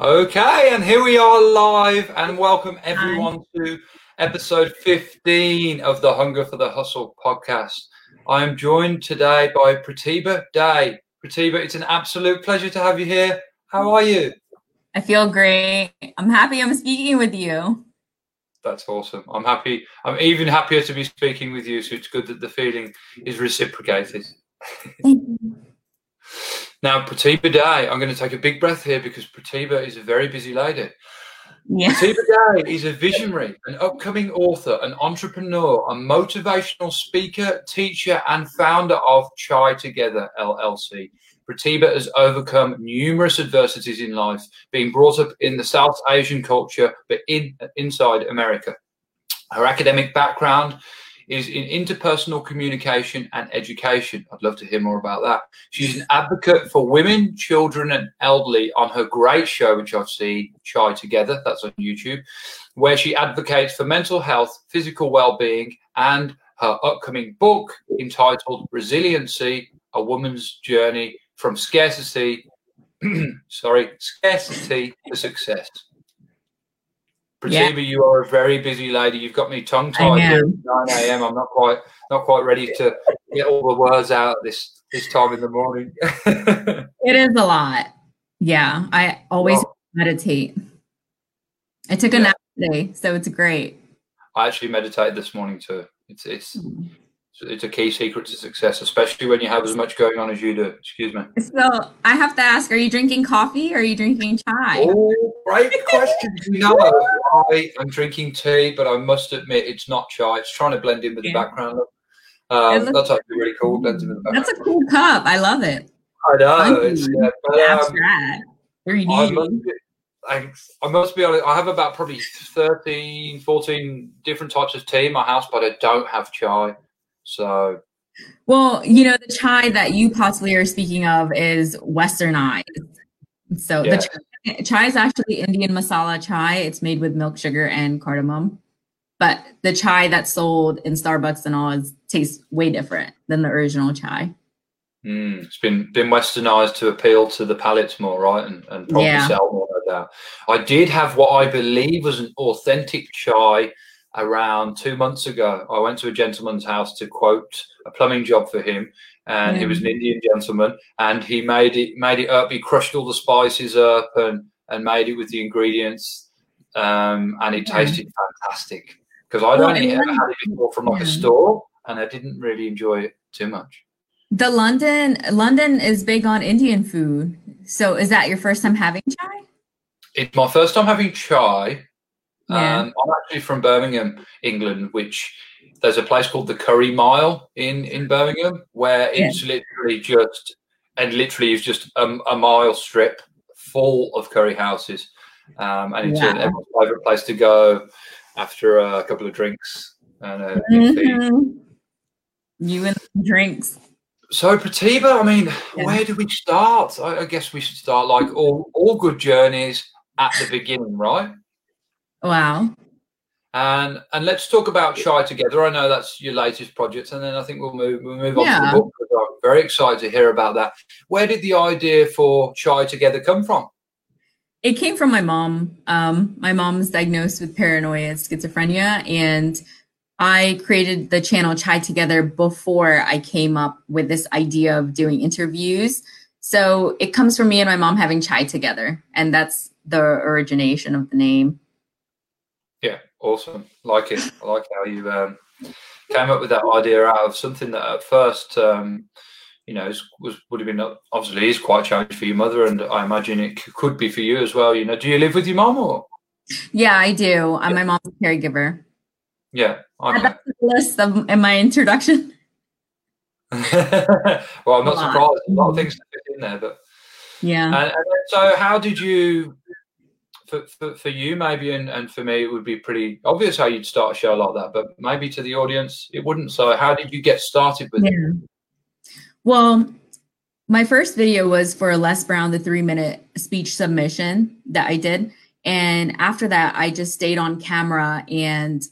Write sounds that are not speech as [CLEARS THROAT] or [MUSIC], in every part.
Okay, and here we are live, and welcome everyone to episode 15 of the Hunger for the Hustle podcast. I am joined today by Pratibha Day. Pratibha, it's an absolute pleasure to have you here. How are you? I feel great. I'm happy I'm speaking with you. That's awesome. I'm happy. I'm even happier to be speaking with you, so it's good that the feeling is reciprocated. [LAUGHS] Now, Pratibha Day, I'm going to take a big breath here because Pratibha is a very busy lady. Yeah. Pratibha Day is a visionary, an upcoming author, an entrepreneur, a motivational speaker, teacher, and founder of Chai Together LLC. Pratibha has overcome numerous adversities in life, being brought up in the South Asian culture, but in inside America. Her academic background is in interpersonal communication and education. I'd love to hear more about that. She's an advocate for women, children, and elderly on her great show, which I've seen, Chai Together, that's on YouTube, where she advocates for mental health, physical well being, and her upcoming book entitled Resiliency A Woman's Journey from Scarcity. [CLEARS THROAT] sorry, scarcity to success. Pratibha, yeah. you are a very busy lady. You've got me tongue tied. At 9 a.m. I'm not quite not quite ready to get all the words out this this time in the morning. [LAUGHS] it is a lot. Yeah, I always well, meditate. I took a yeah. nap today, so it's great. I actually meditated this morning too. It's it's mm-hmm it's a key secret to success, especially when you have as much going on as you do. Excuse me. So I have to ask: Are you drinking coffee or are you drinking chai? Oh, great question. [LAUGHS] no, I am drinking tea, but I must admit it's not chai. It's trying to blend in with yeah. the background. Um, that's actually really cool. Blends in with the background. That's a cool cup. I love it. I know. It's, yeah, but, um, Very neat. I, I must be honest, I have about probably 13, 14 different types of tea in my house, but I don't have chai. So, well, you know, the chai that you possibly are speaking of is westernized. So yeah. the chai, chai is actually Indian masala chai. It's made with milk, sugar, and cardamom. But the chai that's sold in Starbucks and all is tastes way different than the original chai. Mm, it's been been westernized to appeal to the palates more, right? And, and probably yeah. sell more, no doubt. I did have what I believe was an authentic chai around two months ago. I went to a gentleman's house to quote a plumbing job for him, and mm. he was an Indian gentleman, and he made it made it up. He crushed all the spices up and and made it with the ingredients, um, and it tasted fantastic. Because I'd well, only ever had it before from like yeah. a store, and I didn't really enjoy it too much. The London London is big on Indian food. So is that your first time having chai? It's my first time having chai. Yeah. Um, I'm actually from Birmingham, England, which there's a place called the Curry Mile in in Birmingham where it's yeah. literally just and literally is just a, a, mile strip full of curry houses, um, and it's a favourite place to go after a couple of drinks and a mm-hmm. You and drinks. So Pratibha, I mean, yeah. where do we start? I, I guess we should start like all all good journeys at the beginning, right? Wow. And and let's talk about Chai together. I know that's your latest project, and then I think we'll move we'll move on yeah. to the book. I'm very excited to hear about that. Where did the idea for Chai Together come from? It came from my mom. Um, my mom's diagnosed with paranoia, schizophrenia, and I created the channel Chai Together before I came up with this idea of doing interviews. So it comes from me and my mom having chai together, and that's the origination of the name. Awesome. Like it. I like how you um, came up with that idea out of something that at first, um, you know, was would have been obviously is quite challenging for your mother, and I imagine it could be for you as well. You know, do you live with your mom or? Yeah, I do. I'm my mom's caregiver. Yeah, okay. that's the list of, in my introduction. [LAUGHS] well, I'm not surprised. A lot of things in there, but yeah. And, and so, how did you for, for, for you maybe and, and for me it would be pretty obvious how you'd start a show like that but maybe to the audience it wouldn't. So how did you get started with yeah. it well my first video was for les brown the three minute speech submission that i did. And after that i just stayed on camera and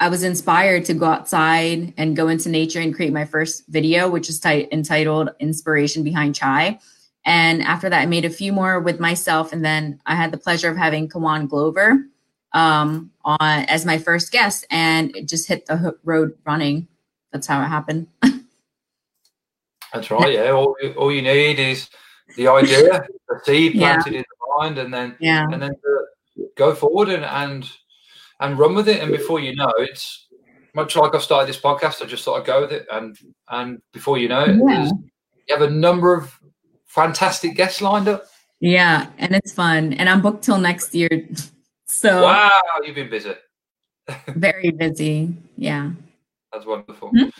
i was inspired to go outside and go into nature and create my first video which is t- entitled inspiration behind chai And after that, I made a few more with myself. And then I had the pleasure of having Kawan Glover um, on as my first guest, and it just hit the road running. That's how it happened. [LAUGHS] That's right. Yeah. All, all you need is the idea, the seed planted yeah. in the mind, and then yeah. and then go forward and and and run with it. And before you know, it's much like I've started this podcast. I just thought I'd go with it, and and before you know it, yeah. you have a number of fantastic guests lined up. Yeah, and it's fun, and I'm booked till next year. [LAUGHS] So wow, you've been busy. [LAUGHS] very busy. Yeah, that's wonderful. Mm-hmm.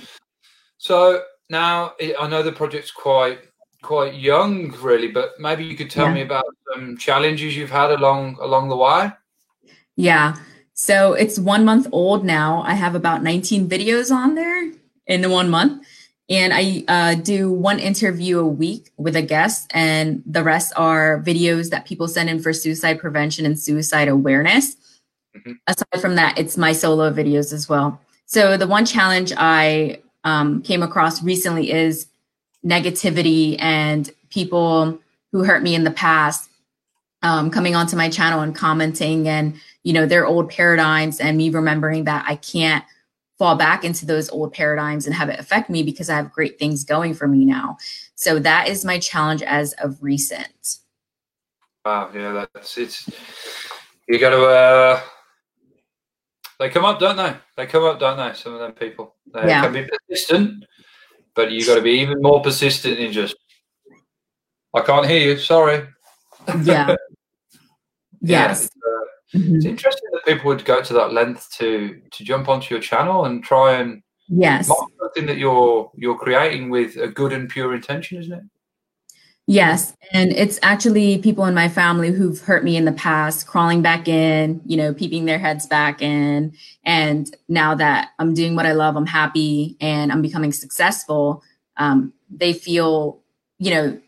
So now I know the project's quite quite young, really, but maybe you could tell yeah. me about some challenges you've had along along the way. Yeah. So it's one month old now. I have about 19 videos on there in the one month. And I uh, do one interview a week with a guest, and the rest are videos that people send in for suicide prevention and suicide awareness. Mm-hmm. Aside from that, it's my solo videos as well. So the one challenge I um, came across recently is negativity and people who hurt me in the past um, coming onto my channel and commenting and you know their old paradigms and me remembering that i can't fall back into those old paradigms and have it affect me because i have great things going for me now so that is my challenge as of recent wow yeah that's it's you got to uh they come up don't they they come up don't they some of them people they yeah. can be persistent but you got to be even more persistent in just. I can't hear you. Sorry. Yeah. [LAUGHS] yeah yes. Uh, mm-hmm. it's, interesting that people would go to that length to to jump onto your channel and try and yes something that you're you're creating with a good and pure intention, isn't it? Yes. And it's actually people in my family who've hurt me in the past, crawling back in, you know, peeping their heads back in. And now that I'm doing what I love, I'm happy and I'm becoming successful, um, they feel, you know,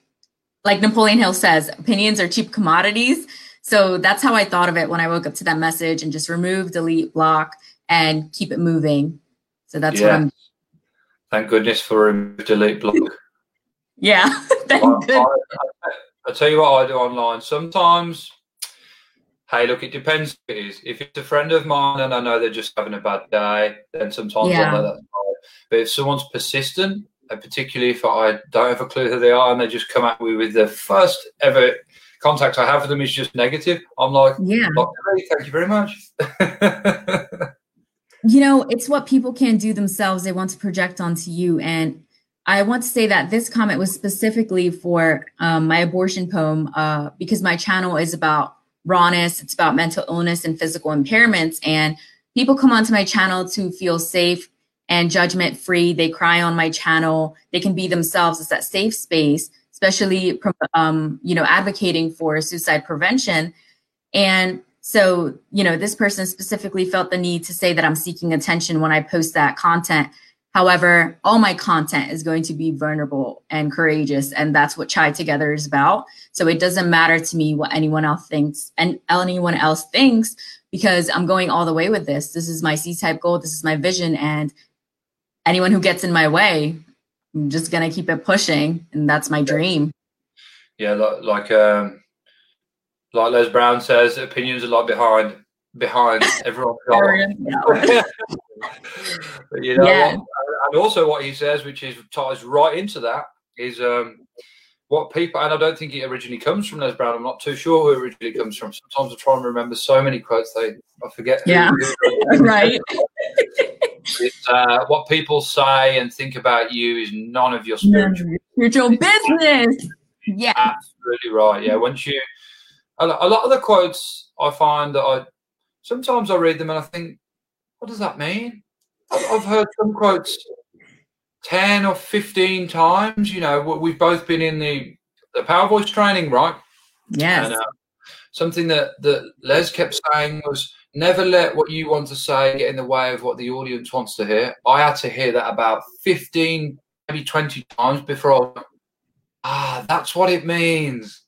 like Napoleon Hill says, opinions are cheap commodities. So that's how I thought of it when I woke up to that message and just remove, delete, block, and keep it moving. So that's yeah. what I'm. Thank goodness for remove, delete, block. [LAUGHS] Yeah. [LAUGHS] Thank I, I, I, tell you what I do online. Sometimes, hey, look, it depends it is. If it's a friend of mine and I know they're just having a bad day, then sometimes yeah. I'll let that But if someone's persistent, and particularly if I don't have a clue who they are and they just come at me with the first ever contact I have with them is just negative, I'm like, yeah, thank you very much. [LAUGHS] you know, it's what people can do themselves. They want to project onto you. And I want to say that this comment was specifically for um, my abortion poem uh, because my channel is about rawness, it's about mental illness and physical impairments. And people come onto my channel to feel safe and judgment free. They cry on my channel. They can be themselves. It's that safe space, especially um, you know advocating for suicide prevention. And so, you know, this person specifically felt the need to say that I'm seeking attention when I post that content However, all my content is going to be vulnerable and courageous, and that's what Chai Together is about. So it doesn't matter to me what anyone else thinks and anyone else thinks because I'm going all the way with this. This is my C type goal. This is my vision, and anyone who gets in my way, I'm just gonna keep it pushing, and that's my dream. Yeah, like like, um, like Les Brown says, opinions are like behind behind [LAUGHS] everyone. [LAUGHS] you know, yeah. and also what he says, which is ties right into that, is um, what people, and I don't think it originally comes from Les Brown. I'm not too sure who originally comes from. Sometimes I try and remember so many quotes, they I forget. Yeah, [LAUGHS] right. It's, uh, what people say and think about you is none of your spiritual, spiritual business. Yeah, absolutely right. Yeah, once you, a lot of the quotes I find that I sometimes I read them and I think, what does that mean? I've heard some quotes 10 or 15 times. You know, we've both been in the, the Power Voice training, right? Yes. And, uh, something that, that Les kept saying was never let what you want to say get in the way of what the audience wants to hear. I had to hear that about 15, maybe 20 times before I ah, that's what it means.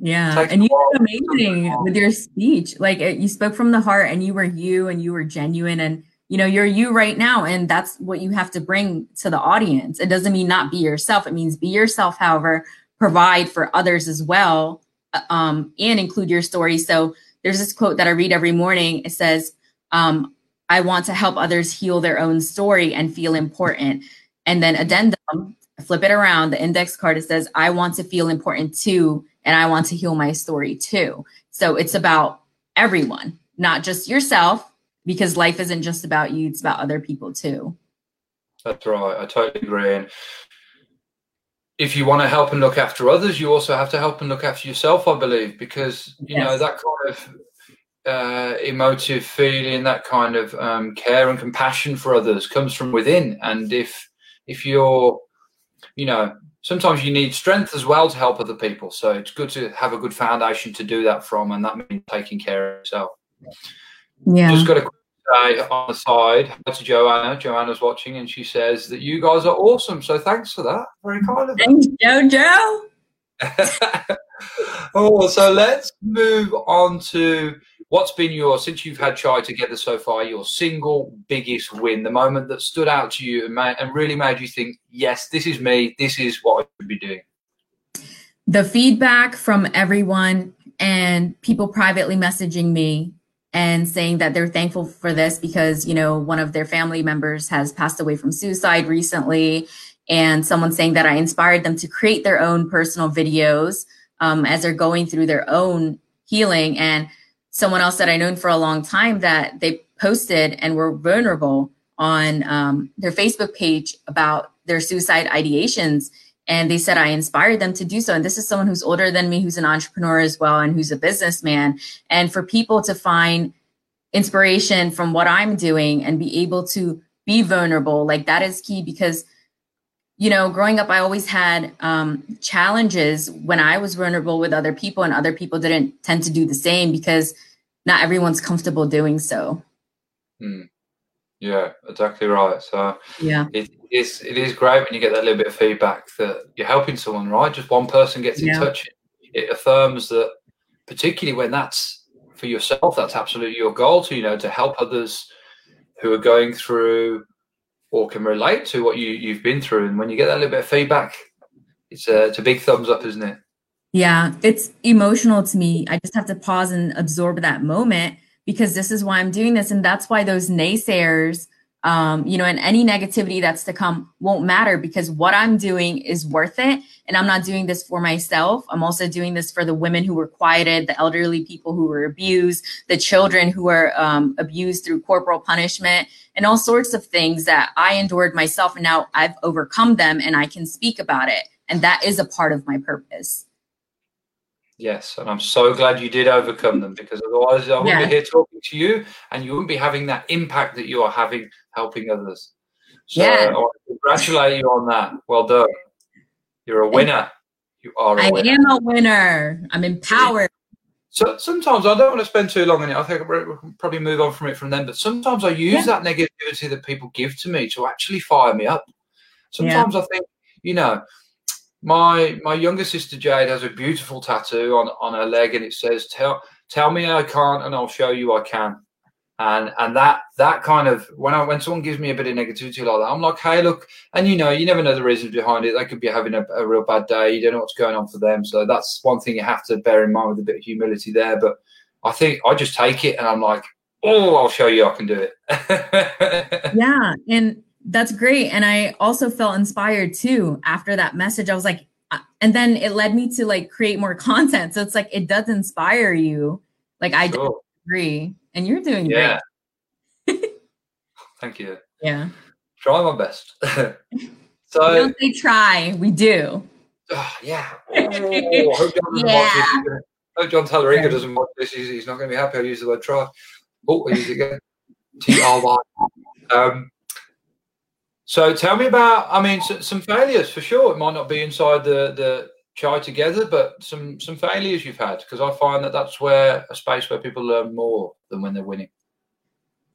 Yeah, and you did amazing with your speech. Like you spoke from the heart, and you were you, and you were genuine, and you know you're you right now, and that's what you have to bring to the audience. It doesn't mean not be yourself. It means be yourself. However, provide for others as well uh, um, and include your story. So there's this quote that I read every morning. It says, um, I want to help others heal their own story and feel important. And then addendum, flip it around, the index card, it says, I want to feel important too, and I want to heal my story too. So it's about everyone, not just yourself, because life isn't just about you, it's about other people too. That's right. I totally agree. And if you want to help and look after others, you also have to help and look after yourself, I believe, because you yes. know that kind of uh, emotive feeling, that kind of um, care and compassion for others comes from within. And if if you're, you know, sometimes you need strength as well to help other people. So it's good to have a good foundation to do that from, and that means taking care of yourself. Yeah. Just got a say on the side to Joanna. Joanna's watching, and she says that you guys are awesome. So thanks for that. Very kind of you. Thanks, Jojo. [LAUGHS] oh, so let's move on to what's been your since you've had Chai together so far. Your single biggest win, the moment that stood out to you and, made, and really made you think, "Yes, this is me. This is what I should be doing." The feedback from everyone and people privately messaging me and saying that they're thankful for this because you know one of their family members has passed away from suicide recently. And someone saying that i inspired them to create their own personal videos um, as they're going through their own healing. And someone else that i known for a long time that they posted and were vulnerable on um, their facebook page about their suicide ideations and they said I inspired them to do so. And this is someone who's older than me, who's an entrepreneur as well, and who's a businessman. And for people to find inspiration from what I'm doing and be able to be vulnerable, like that is key because, you know, growing up, I always had um, challenges when I was vulnerable with other people, and other people didn't tend to do the same because not everyone's comfortable doing so. Hmm. Yeah, exactly right. So yeah, it is it is great when you get that little bit of feedback that you're helping someone, right? Just one person gets in yeah. touch. It affirms that, particularly when that's for yourself, that's absolutely your goal to you know to help others who are going through or can relate to what you you've been through. And when you get that little bit of feedback, it's a it's a big thumbs up, isn't it? Yeah, it's emotional to me. I just have to pause and absorb that moment because this is why I'm doing this. And that's why those naysayers, um, you know, and any negativity that's to come won't matter because what I'm doing is worth it. And I'm not doing this for myself. I'm also doing this for the women who were quieted, the elderly people who were abused, the children who were um, abused through corporal punishment, and all sorts of things that I endured myself. And now I've overcome them and I can speak about it. And that is a part of my purpose. Yes, and I'm so glad you did overcome them because otherwise I wouldn't yeah. be here talking to you and you wouldn't be having that impact that you are having helping others. So yeah. I want to congratulate you on that. Well done. You're a winner. You are a I winner. I am a winner. I'm empowered. So sometimes I don't want to spend too long on it. I think we can probably move on from it from then. But sometimes I use yeah. that negativity that people give to me to actually fire me up. Sometimes yeah. I think, you know, my my younger sister Jade has a beautiful tattoo on on her leg, and it says "Tell tell me I can't, and I'll show you I can." And and that that kind of when I when someone gives me a bit of negativity like that, I'm like, hey, look, and you know, you never know the reasons behind it. They could be having a, a real bad day. You don't know what's going on for them. So that's one thing you have to bear in mind with a bit of humility there. But I think I just take it, and I'm like, oh, I'll show you I can do it. [LAUGHS] yeah, and that's great. And I also felt inspired too after that message. I was like, uh, and then it led me to like create more [LAUGHS] content. So it's like it does inspire you. Like I sure. agree. And you're doing yeah. great. [LAUGHS] Thank you. Yeah. Try my best. [LAUGHS] so don't say try, we do. Oh, [SIGHS] yeah. Oh, hope John yeah. Hope Jon Talarico doesn't watch this. He's, he's, not going to be happy I use the word try. Oh, I use it again. T R Y. Um, so tell me about, I mean, some failures for sure. It might not be inside the, the chai together, but some, some failures you've had, because I find that that's where a space where people learn more than when they're winning.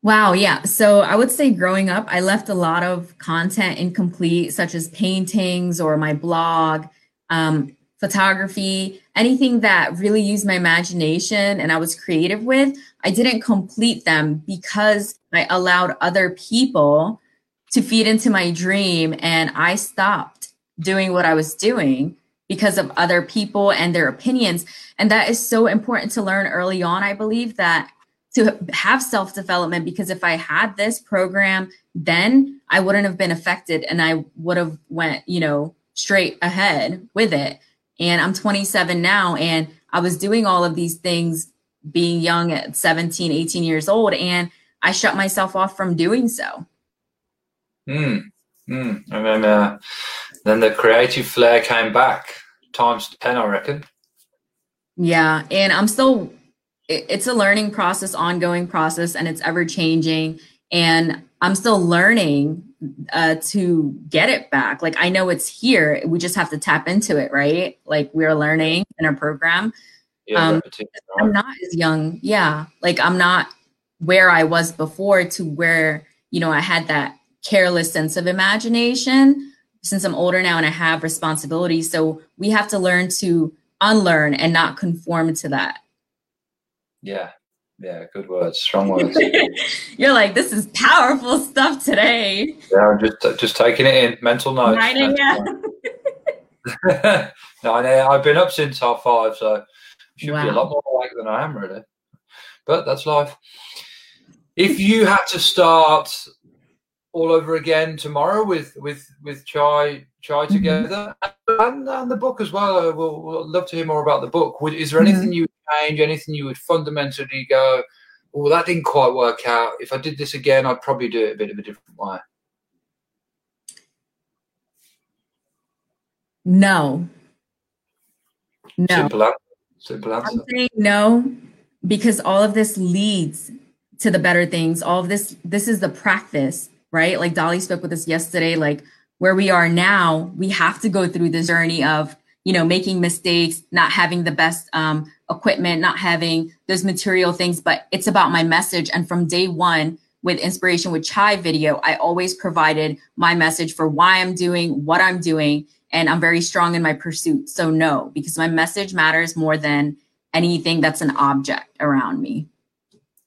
Wow, yeah. So I would say growing up, I left a lot of content incomplete, such as paintings or my blog, um, photography, anything that really used my imagination and I was creative with. I didn't complete them because I allowed other people to feed into my dream and I stopped doing what I was doing because of other people and their opinions. And that is so important to learn early on. I believe that to have self development, because if I had this program, then I wouldn't have been affected and I would have went, you know, straight ahead with it. And I'm 27 now and I was doing all of these things being young at 17, 18 years old. And I shut myself off from doing so. Hmm. Mm. And then, uh, then the creative flair came back times 10, I reckon. Yeah. And I'm still, it's a learning process, ongoing process, and it's ever changing. And I'm still learning uh, to get it back. Like I know it's here. We just have to tap into it, right? Like we're learning in our program. Yeah, um, I'm not as young. Yeah. Like I'm not where I was before to where, you know, I had that careless sense of imagination since I'm older now and I have responsibilities. So we have to learn to unlearn and not conform to that. Yeah. Yeah, good words, strong words. [LAUGHS] You're like, this is powerful stuff today. Yeah, I'm just just taking it in. Mental notes. Writing, yeah. [LAUGHS] no, I've been up since half five, so should wow. be a lot more awake than I am, really. But that's life. If you had to start all over again tomorrow with with with chai chai mm-hmm. together and, and the book as well. Uh, we'll, we'll, love to hear more about the book. Would, is there anything mm-hmm. you would change? Anything you would fundamentally go? Oh, that didn't quite work out. If I did this again, I'd probably do it a bit of a different way. No. No. Simple answer. Simple answer. I'm saying no because all of this leads to the better things. All of this, this is the practice right? Like Dolly spoke with us yesterday, like where we are now, we have to go through the journey of, you know, making mistakes, not having the best um, equipment, not having those material things, but it's about my message. And from day one, with Inspiration with Chai video, I always provided my message for why I'm doing what I'm doing. And I'm very strong in my pursuit. So, no, because my message matters more than anything that's an object around me.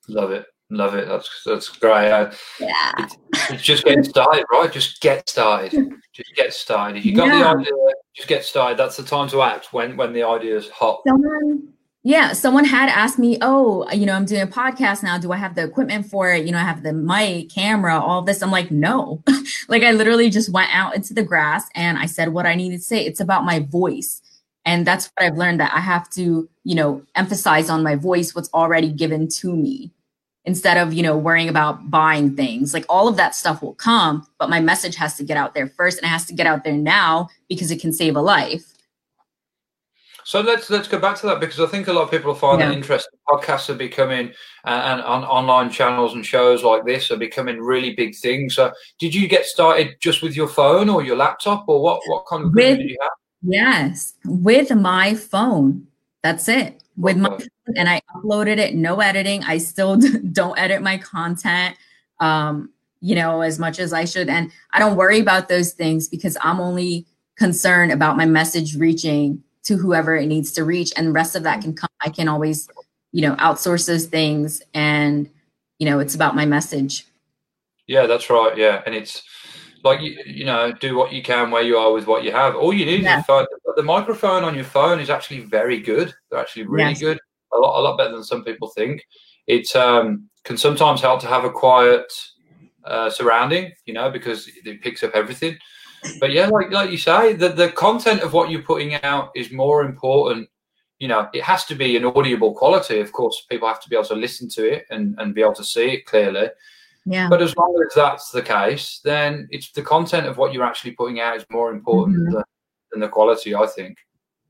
Love it. Love it. That's that's great. Uh, yeah. It's, it's, just getting started, right? Just get started. [LAUGHS] Just get started. If you got yeah. the idea, just get started. That's the time to act when when the idea is hot. Someone, yeah, someone had asked me, "Oh, you know, I'm doing a podcast now. Do I have the equipment for it? You know, I have the mic, camera, all this." I'm like, "No." [LAUGHS] like I literally just went out into the grass and I said what I needed to say. It's about my voice. And that's what I've learned that I have to, you know, emphasize on my voice what's already given to me instead of you know worrying about buying things like all of that stuff will come but my message has to get out there first and it has to get out there now because it can save a life so let's let's go back to that because I think a lot of people find yeah. that interesting. Podcasts are becoming uh, and on online channels and shows like this are becoming really big things. So, did you get started just with your phone or your laptop, or what? What kind of with, did you have? Yes, with my phone. That's it with my and I uploaded it, no editing. I still [LAUGHS] don't edit my content, um, you know, as much as I should. And I don't worry about those things because I'm only concerned about my message reaching to whoever it needs to reach. And the rest of that can come. I can always, you know, outsource those things. And, you know, it's about my message. Yeah, that's right. Yeah. And it's, like you, you know, do what you can where you are with what you have. All you need yeah. is phone. The microphone on your phone is actually very good. They're actually really yes. good. A lot, a lot better than some people think. It um, can sometimes help to have a quiet uh, surrounding, you know, because it picks up everything. But yeah, like like you say, the the content of what you're putting out is more important. You know, it has to be an audible quality. Of course, people have to be able to listen to it and, and be able to see it clearly. Yeah. But as long as that's the case, then it's the content of what you're actually putting out is more important mm-hmm. than, than the quality, I think.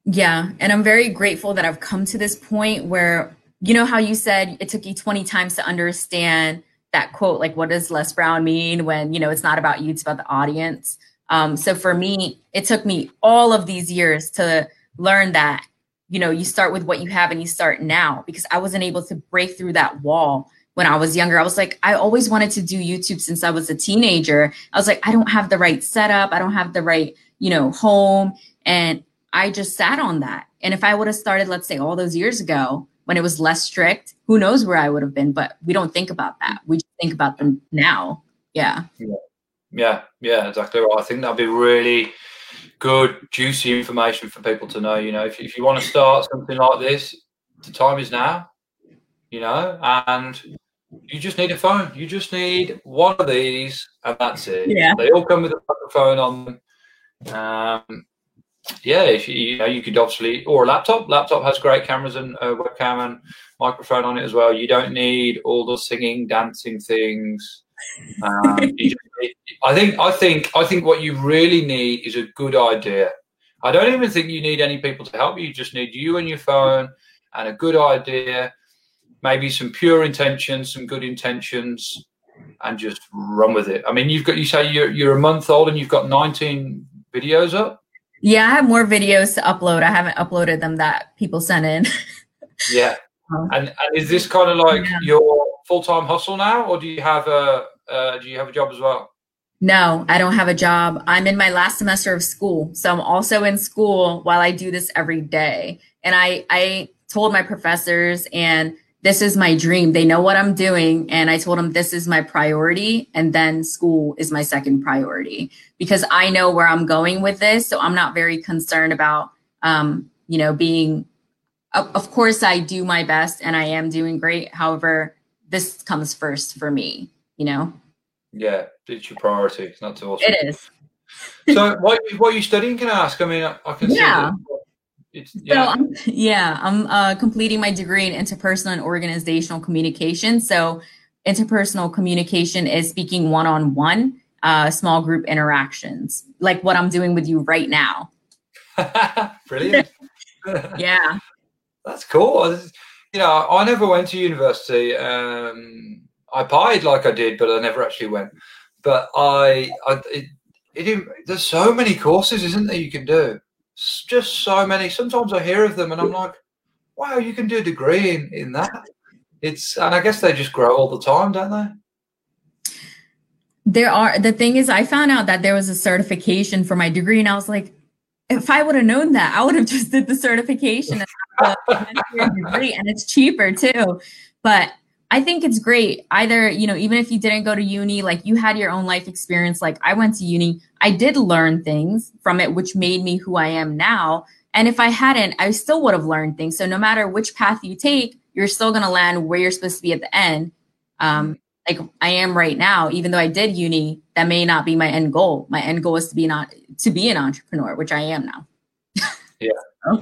Yeah. And I'm very grateful that I've come to this point where, you know, how you said it took you 20 times to understand that quote, like, what does Les Brown mean when, you know, it's not about you, it's about the audience. Um, so for me, it took me all of these years to learn that, you know, you start with what you have and you start now because I wasn't able to break through that wall when I was younger. I was like, I always wanted to do YouTube since I was a teenager. I was like, I don't have the right setup. I don't have the right, you know, home. And I just sat on that. And if I would have started, let's say all those years ago when it was less strict, who knows where I would have been. But we don't think about that. We just think about them now. Yeah. Yeah. Yeah, exactly right. I think that'd be really good, juicy information for people to know. You know, if, if you want to start something like this, the time is now. You know, and you just need a phone. You just need one of these, and that's it. Yeah. They all come with a microphone on them. Um, yeah, if you, you know, you could obviously, or a laptop. Laptop has great cameras and uh, webcam and microphone on it as well. You don't need all the singing, dancing things. Um, [LAUGHS] need, I think, I think, I think what you really need is a good idea. I don't even think you need any people to help you. You just need you and your phone and a good idea, maybe some pure intentions, some good intentions, and just run with it. I mean, you've got you say you're you're a month old and you've got 19 videos up. Yeah, I have more videos to upload. I haven't uploaded them that people sent in. [LAUGHS] yeah. And, and is this kind of like yeah. your full time hustle now, or do you have a uh, do you have a job as well? No, I don't have a job. I'm in my last semester of school, so I'm also in school while I do this every day. And I I told my professors and this is my dream. They know what I'm doing. And I told them this is my priority. And then school is my second priority because I know where I'm going with this. So I'm not very concerned about, um, you know, being, of, course, I do my best and I am doing great. However, this comes first for me, you know? Yeah, it's your priority. It's not too awesome. It is. so what, what are you studying, can I ask? I mean, I, I can yeah. see that it's, yeah. So I'm, [LAUGHS] yeah, I'm uh, completing my degree in interpersonal and organizational communication. So interpersonal communication is speaking one-on-one, uh, small group interactions, like what I'm doing with you right now. [LAUGHS] Brilliant. [LAUGHS] yeah. That's cool. You know, I never went to university. Um, I applied like I did, but I never actually went. But I, I it, it, there's so many courses, isn't there, you can do? Just so many. Sometimes I hear of them and I'm like, wow, you can do a degree in, in that. It's and I guess they just grow all the time, don't they? There are the thing is I found out that there was a certification for my degree and I was like, if I would have known that, I would have [LAUGHS] just did the certification and, [LAUGHS] degree, and it's cheaper too. But I think it's great. Either, you know, even if you didn't go to uni, like you had your own life experience, like I went to uni, I did learn things from it, which made me who I am now. And if I hadn't, I still would have learned things. So no matter which path you take, you're still going to land where you're supposed to be at the end. Um, like I am right now, even though I did uni, that may not be my end goal. My end goal is to be not to be an entrepreneur, which I am now. [LAUGHS] yeah.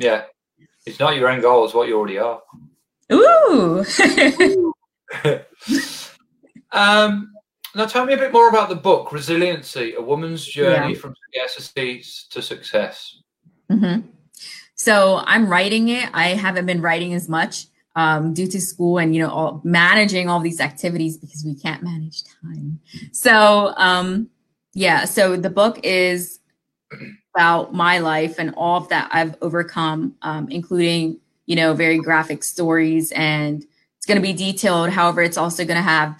Yeah. It's not your end goal, it's what you already are. Ooh. [LAUGHS] [LAUGHS] um, now, tell me a bit more about the book, Resiliency: A Woman's Journey yeah. from Scarcity to Success. Mm-hmm. So, I'm writing it. I haven't been writing as much um, due to school and you know all, managing all these activities because we can't manage time. So, um, yeah. So the book is about my life and all of that I've overcome, um, including you know very graphic stories and it's going to be detailed. However, it's also going to have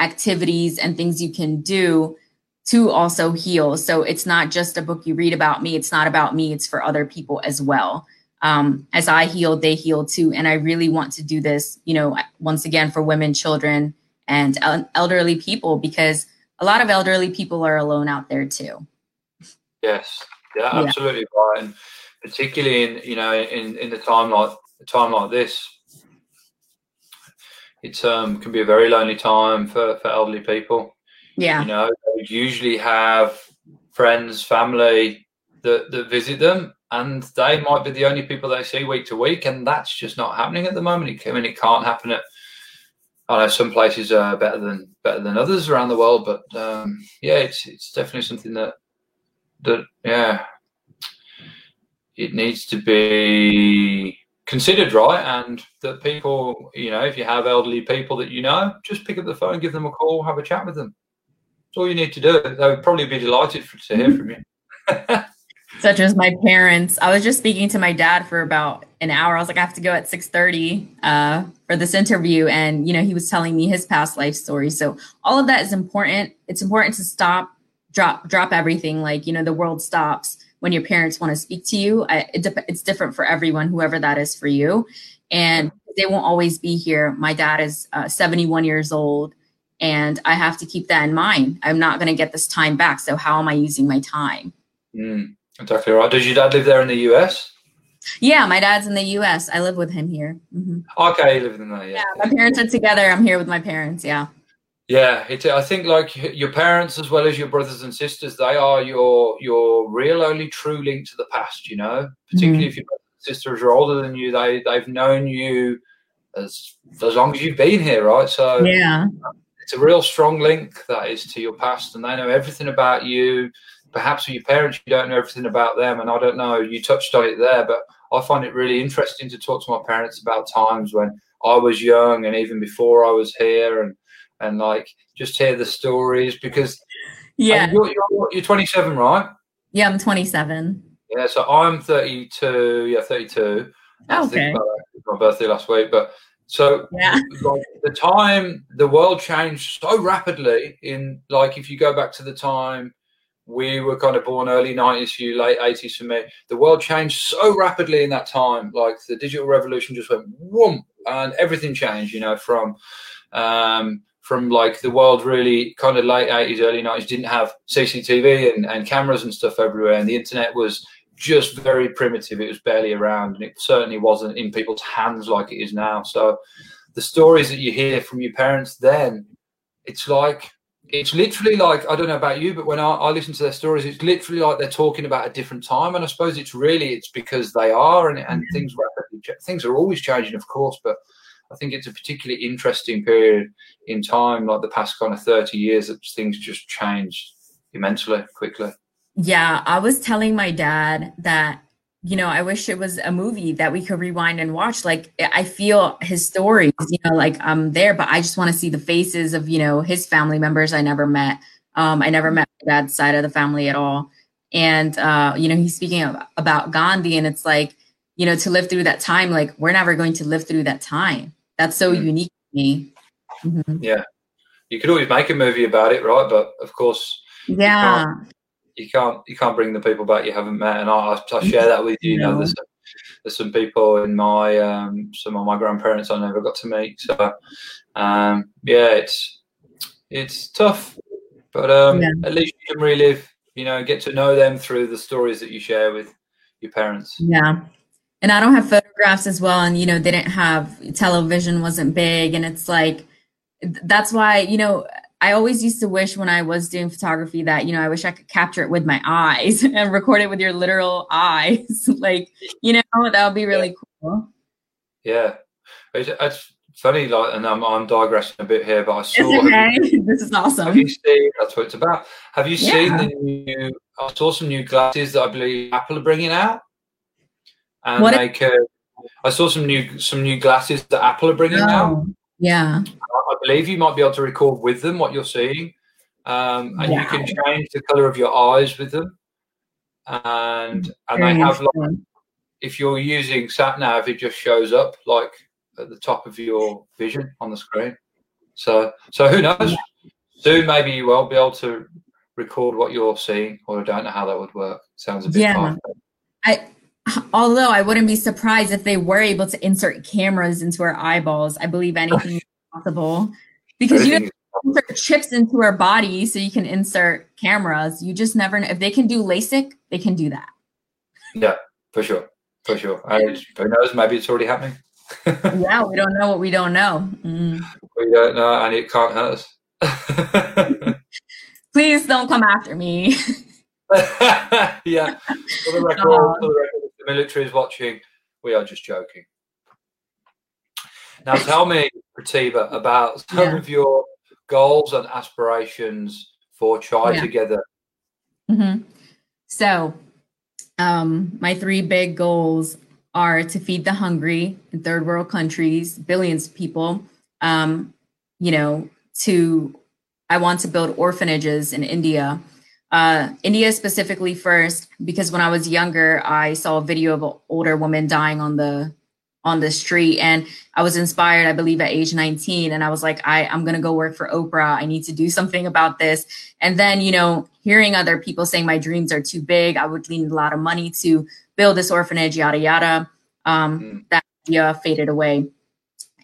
activities and things you can do to also heal. So it's not just a book you read about me. It's not about me. It's for other people as well. Um, as I heal, they heal too. And I really want to do this, you know, once again for women, children, and elderly people because a lot of elderly people are alone out there too. Yes, yeah, absolutely yeah. right. And particularly in you know in in the time like a time like this, it's um can be a very lonely time for for elderly people. Yeah, you know, they usually have friends, family that that visit them, and they might be the only people they see week to week, and that's just not happening at the moment. I mean, it can't happen at. I know some places are better than better than others around the world, but um, yeah, it's it's definitely something that that yeah, it needs to be considered right? And that people you know if you have elderly people that you know just pick up the phone give them a call have a chat with them. That's all you need to do. They would probably be delighted for, to hear from you. [LAUGHS] Such as my parents. I was just speaking to my dad for about an hour. I was like i have to go at 6.30 uh, for this interview. And you know he was telling me his past life story. So all of that is important. It's important to stop drop drop everything. Like you know the world stops when your parents want to speak to you. I, it it's different for everyone, whoever that is for you. And they won't always be here. My dad is uh, 71 years old, and I have to keep that in mind. I'm not going to get this time back. So, how am I using my time? Mm. Exactly right. Does your dad live there in the US? Yeah, my dad's in the U.S. I live with him here. Mm-hmm. Okay, you live in there. Yeah. yeah, my parents are together. I'm here with my parents. Yeah. Yeah, it's. I think like your parents as well as your brothers and sisters, they are your your real only true link to the past. You know, particularly mm-hmm. if your sisters are older than you, they they've known you as as long as you've been here, right? So yeah, it's a real strong link that is to your past, and they know everything about you. Perhaps with your parents, you don't know everything about them, and I don't know. You touched on it there, but I find it really interesting to talk to my parents about times when I was young and even before I was here, and and like just hear the stories because yeah, you're, you're, you're 27, right? Yeah, I'm 27. Yeah, so I'm 32. Yeah, 32. Okay. My birthday last week, but so yeah. like the time the world changed so rapidly in like if you go back to the time we were kind of born early 90s for you, late 80s for me. The world changed so rapidly in that time. Like the digital revolution just went whoom, and everything changed. You know, from um, from like the world really kind of late 80s, early 90s didn't have CCTV and, and cameras and stuff everywhere, and the internet was just very primitive. It was barely around, and it certainly wasn't in people's hands like it is now. So the stories that you hear from your parents then, it's like it's literally like I don't know about you, but when I, I, listen to their stories, it's literally like they're talking about a different time. And I suppose it's really it's because they are, and, and mm-hmm. things rapidly things are always changing, of course. But I think it's a particularly interesting period in time, like the past kind of thirty years, that things just changed immensely quickly. Yeah, I was telling my dad that you know, I wish it was a movie that we could rewind and watch. Like, I feel his stories, you know, like I'm there, but I just want to see the faces of, you know, his family members I never met. Um, I never met my dad's side of the family at all. And, uh, you know, he's speaking of, about Gandhi, and it's like, you know, to live through that time, like, we're never going to live through that time. That's so mm-hmm. unique to me. Mm-hmm. Yeah. You could always make a movie about it, right? But of course, yeah you can't you can't bring the people back you haven't met, and I, I share that with you. You know, there's some, there's some people in my um, some of my grandparents I never got to meet. So um, yeah, it's it's tough, but um, yeah. at least you can relive. You know, get to know them through the stories that you share with your parents. Yeah. And I don't have photographs as well. And, you know, they didn't have television wasn't big. And it's like, that's why, you know, I always used to wish when I was doing photography that, you know, I wish I could capture it with my eyes [LAUGHS] and record it with your literal eyes. [LAUGHS] like, you know, that would be really yeah. cool. Yeah. It's, it's, funny, like, and I'm, I'm digressing a bit here, but I saw. Okay. [LAUGHS] this is awesome. Have you seen, that's what it's about. Have you yeah. seen the new, I saw some new glasses that I believe Apple are bringing out. And what they could, I saw some new, some new glasses that Apple are bringing oh. out. Yeah. I believe you might be able to record with them what you're seeing. Um, and wow. you can change the color of your eyes with them. And and they have like, if you're using sat nav, it just shows up like at the top of your vision on the screen. So so who knows? Soon maybe you will be able to record what you're seeing, or I don't know how that would work. Sounds a bit yeah. I although I wouldn't be surprised if they were able to insert cameras into our eyeballs. I believe anything is [LAUGHS] possible because you have insert chips into our body so you can insert cameras. You just never know if they can do LASIK, they can do that. Yeah, for sure, for sure. I, who knows? Maybe it's already happening. [LAUGHS] yeah, we don't know what we don't know. Mm. We don't know, and it can't hurt us. [LAUGHS] Please don't come after me. yeah, for the record, for the record military is watching, we are just joking. Now, tell me, Pratibha, about some yeah. of your goals and aspirations for Chai yeah. Together. Mm-hmm. So, um, my three big goals are to feed the hungry in third world countries, billions of people. Um, you know, to I want to build orphanages in India uh, India specifically first, because when I was younger, I saw a video of an older woman dying on the on the street, and I was inspired. I believe at age 19, and I was like, I, I'm gonna go work for Oprah. I need to do something about this. And then, you know, hearing other people saying my dreams are too big, I would need a lot of money to build this orphanage, yada yada. Um, mm. That idea faded away,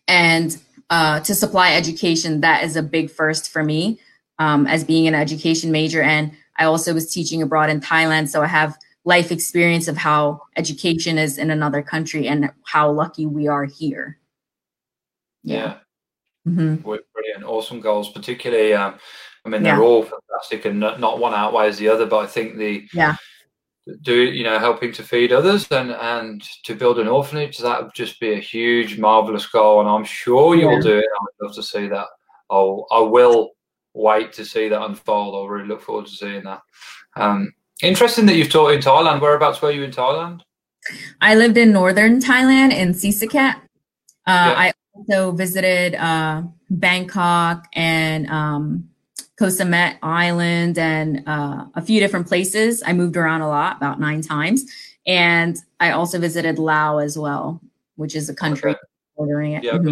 and uh, to supply education, that is a big first for me um, as being an education major and I also was teaching abroad in Thailand, so I have life experience of how education is in another country and how lucky we are here. Yeah. Mm-hmm. Brilliant. Awesome goals, particularly. Um, I mean, they're all fantastic and not, not one outweighs the other, but I think the, yeah, do you know helping to feed others and and to build an orphanage that would just be a huge marvelous goal and i'm sure you yeah. will do it i'd love to see that i'll i will wait to see that unfold i'll really look forward to seeing that um, interesting that you've taught in thailand whereabouts were you in thailand i lived in northern thailand in sisaket uh, yeah. i also visited uh, bangkok and um, Koh Samet Island and uh, a few different places. I moved around a lot, about nine times. And I also visited Laos as well, which is a country okay. bordering it. Yeah, mm-hmm.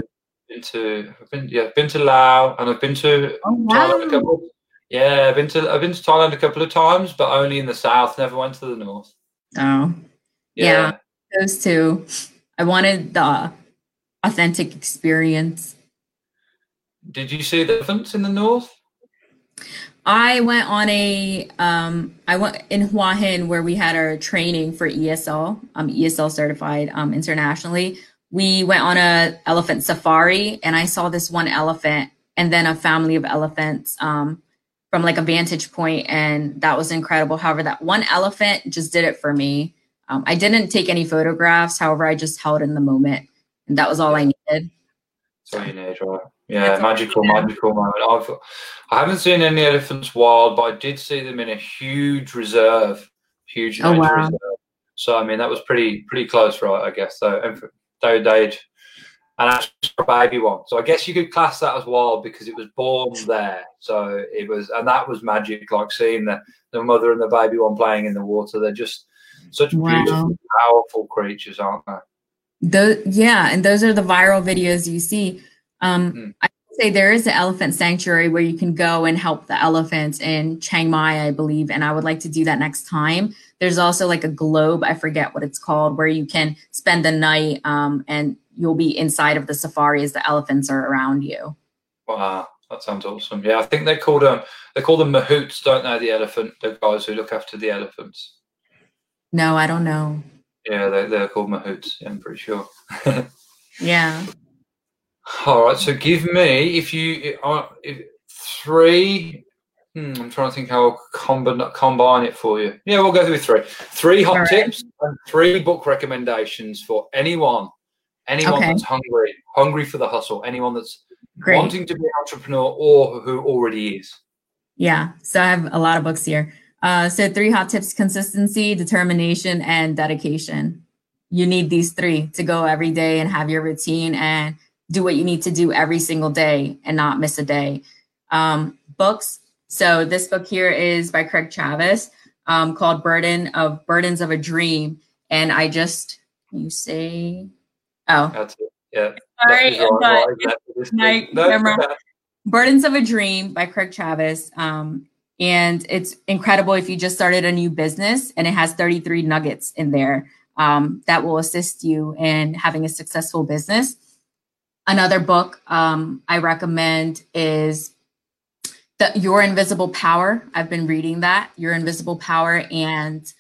Been to I've been yeah, I've been to Laos and I've been to oh, wow. Thailand a couple. Yeah, I've been to I've been to Thailand a couple of times, but only in the south. Never went to the north. Oh, yeah, yeah those two. I wanted the authentic experience. Did you see the elephants in the north? I went on a um, I went in Hua Hin where we had our training for ESL. I'm um, ESL certified um, internationally. We went on a elephant safari, and I saw this one elephant, and then a family of elephants um, from like a vantage point, and that was incredible. However, that one elephant just did it for me. Um, I didn't take any photographs. However, I just held in the moment, and that was all I needed. So you need, right? Yeah, magical, magical moment. I've I haven't seen any elephants wild, but I did see them in a huge reserve, huge oh, wow. reserve. So I mean that was pretty pretty close, right? I guess so. And they they'd and that's a baby one. So I guess you could class that as wild because it was born there. So it was, and that was magic. Like seeing the the mother and the baby one playing in the water. They're just such wow. beautiful, powerful creatures, aren't they? Those, yeah, and those are the viral videos you see. Um, mm. I say there is an elephant sanctuary where you can go and help the elephants in Chiang Mai, I believe, and I would like to do that next time. There's also like a globe, I forget what it's called, where you can spend the night um, and you'll be inside of the safari as the elephants are around you. Wow, that sounds awesome. Yeah, I think they call them they call them mahouts, don't they? The elephant, the guys who look after the elephants. No, I don't know. Yeah, they, they're called mahouts. I'm pretty sure. [LAUGHS] yeah. All right. So give me if you uh, if three. Hmm, I'm trying to think how I'll combine, combine it for you. Yeah, we'll go through three. Three hot right. tips and three book recommendations for anyone, anyone okay. that's hungry, hungry for the hustle, anyone that's Great. wanting to be an entrepreneur or who already is. Yeah. So I have a lot of books here. Uh, so three hot tips: consistency, determination, and dedication. You need these three to go every day and have your routine and do what you need to do every single day and not miss a day. Um, books. So this book here is by Craig Chavez um, called Burden of Burdens of a Dream. And I just, you say, oh. That's it. Yeah. Sorry, but my no, camera. Burdens of a Dream by Craig Chavez. Um, and it's incredible if you just started a new business and it has 33 nuggets in there um, that will assist you in having a successful business. Another book um, I recommend is the Your Invisible Power. I've been reading that, Your Invisible Power. And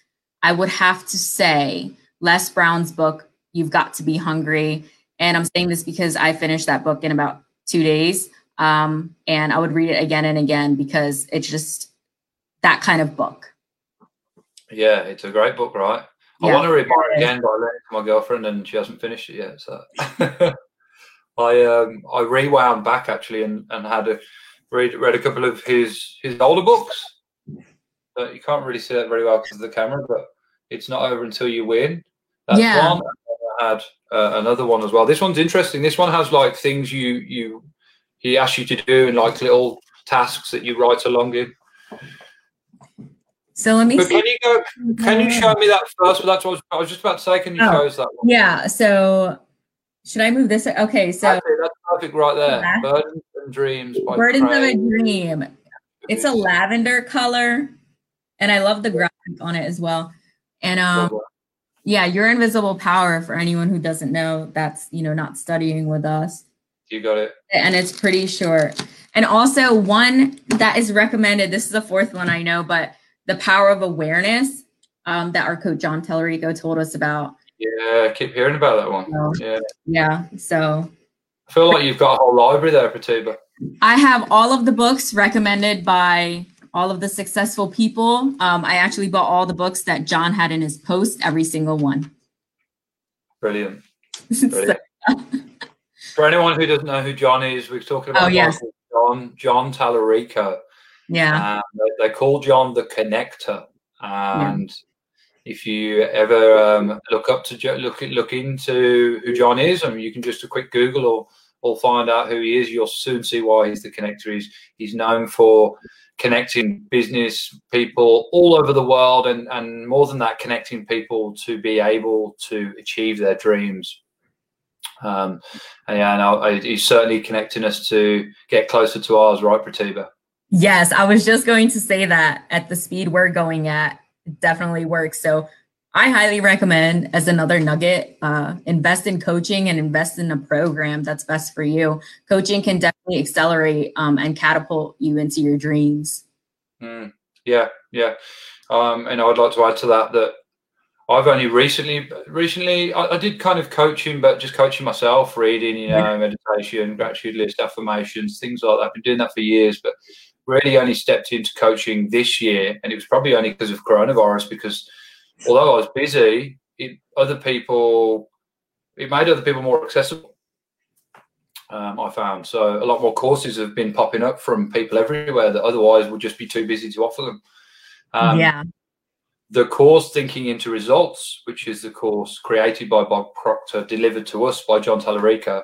I would have to say, Les Brown's book, You've Got to Be Hungry. And I'm saying this because I finished that book in about two days. Um, and I would read it again and again because it's just that kind of book. Yeah, it's a great book, right? I want to read it again, but I lent it to my girlfriend and she hasn't finished it yet. So [LAUGHS] I um, I rewound back actually and, and had a read read a couple of his his older books. But you can't really see that very well because of the camera, but it's not over until you win. That's yeah. one. I had uh, another one as well. This one's interesting. This one has like things you you he asks you to do and like little tasks that you write along in. So let me. But see. can you go? Can you show me that first? That's what I was, I was just about to say. Can you oh, show us that one? Yeah. So should I move this? Okay, so that's, that's perfect right there. Yeah. Burdens and Dreams. Burdens of a Dream. It's a lavender color, and I love the graphic on it as well. And um, yeah, your invisible power for anyone who doesn't know. That's you know not studying with us. You got it. And it's pretty short. And also one that is recommended. This is the fourth one I know, but the power of awareness. um, that our coach Jon Talarico told us about. Yeah, I keep hearing about that one. So, yeah. Yeah. So I feel like you've got a whole library there, Pratibha. I have all of the books recommended by all of the successful people. Um, I actually bought all the books that Jon had in his post, every single one. Brilliant. Brilliant. [LAUGHS] For anyone who doesn't know who Jon is, we're talking about oh, yes. Jon Jon Talarico. Yeah. they, they call Jon the connector. And. If you ever um, look up to look look into who Jon is, I mean, you can just a quick Google or or find out who he is. You'll soon see why he's the connector. He's he's known for connecting business people all over the world, and and more than that, connecting people to be able to achieve their dreams. Um, and yeah, and I, he's certainly connecting us to get closer to ours, right, Pratibha? Yes, I was just going to say that at the speed we're going at, it definitely works. So I highly recommend as another nugget, uh, invest in coaching and invest in a program that's best for you. Coaching can definitely accelerate um, and catapult you into your dreams. Mm, yeah, yeah. Um, and I would like to add to that that I've only recently, recently, I, I, did kind of coaching, but just coaching myself, reading, you know, meditation, gratitude list, affirmations, things like that. I've been doing that for years, but really only stepped into coaching this year, and it was probably only because of coronavirus. Because although I was busy, it, other people, it made other people more accessible. Um, I found so a lot more courses have been popping up from people everywhere that otherwise would just be too busy to offer them. Um, yeah the course Thinking into Results, which is the course created by Bob Proctor, delivered to us by Jon Talarico.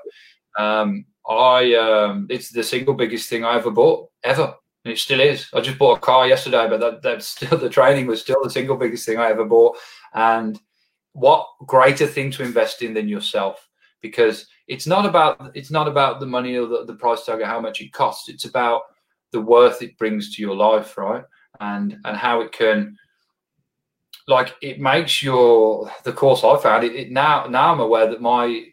Um, I um, it's the single biggest thing I ever bought ever, it still is. I just bought a car yesterday, but that, that's [LAUGHS] still the training was still the single biggest thing I ever bought. And what greater thing to invest in than yourself? Because it's not about it's not about the money or the, the price tag or how much it costs. It's about the worth it brings to your life, right? And and how it can like it makes your the course I found it, it now now I'm aware that my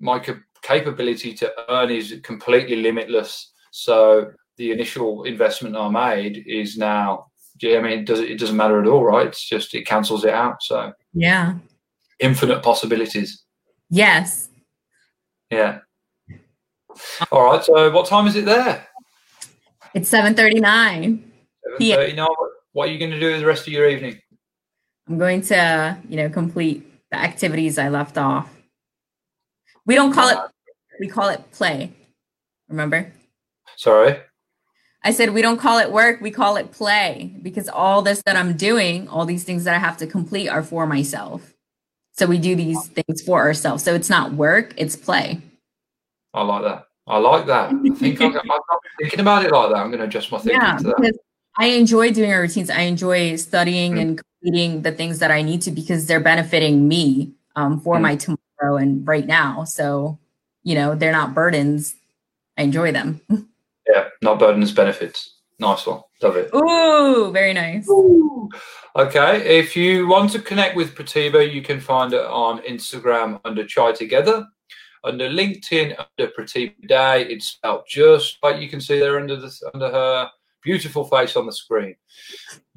my capability to earn is completely limitless. So the initial investment I made is now. I mean, it does it doesn't matter at all, right? It's just it cancels it out. So yeah, infinite possibilities. Yes. Yeah. All right. So what time is it there? It's seven thirty nine. Seven thirty nine. What are you going to do the rest of your evening? I'm going to, you know, complete the activities I left off. We don't call it, we call it play. Remember? Sorry. I said we don't call it work, we call it play because all this that I'm doing, all these things that I have to complete are for myself. So we do these things for ourselves. So it's not work, it's play. I like that. I like that. I think I'm, I'm, not thinking about it like that. I'm going to adjust my thinking yeah, to that. I enjoy doing our routines. I enjoy studying mm. and completing the things that I need to because they're benefiting me um, for mm. my tomorrow and right now. So, you know, they're not burdens. I enjoy them. [LAUGHS] yeah, not burdens, benefits. Nice one. Love it. Ooh, very nice. Ooh. Okay. If you want to connect with Pratibha, you can find it on Instagram under Chai Together. Under LinkedIn, under Pratibha Day, it's spelled just like you can see there under this under her beautiful face on the screen.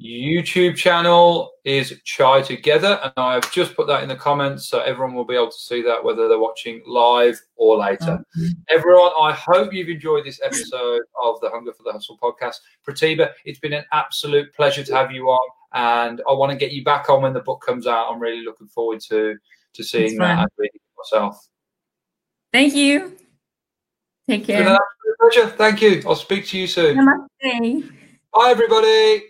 YouTube channel is Chai Together, and I've just put that in the comments so everyone will be able to see that whether they're watching live or later. Mm-hmm. Everyone, I hope you've enjoyed this episode of the Hunger for the Hustle podcast. Pratibha, it's been an absolute pleasure to have you on, and I want to get you back on when the book comes out. I'm really looking forward to to seeing that and reading it myself. Thank you. Take care. pleasure. Thank you. I'll speak to you soon. Namaste. Bye, everybody.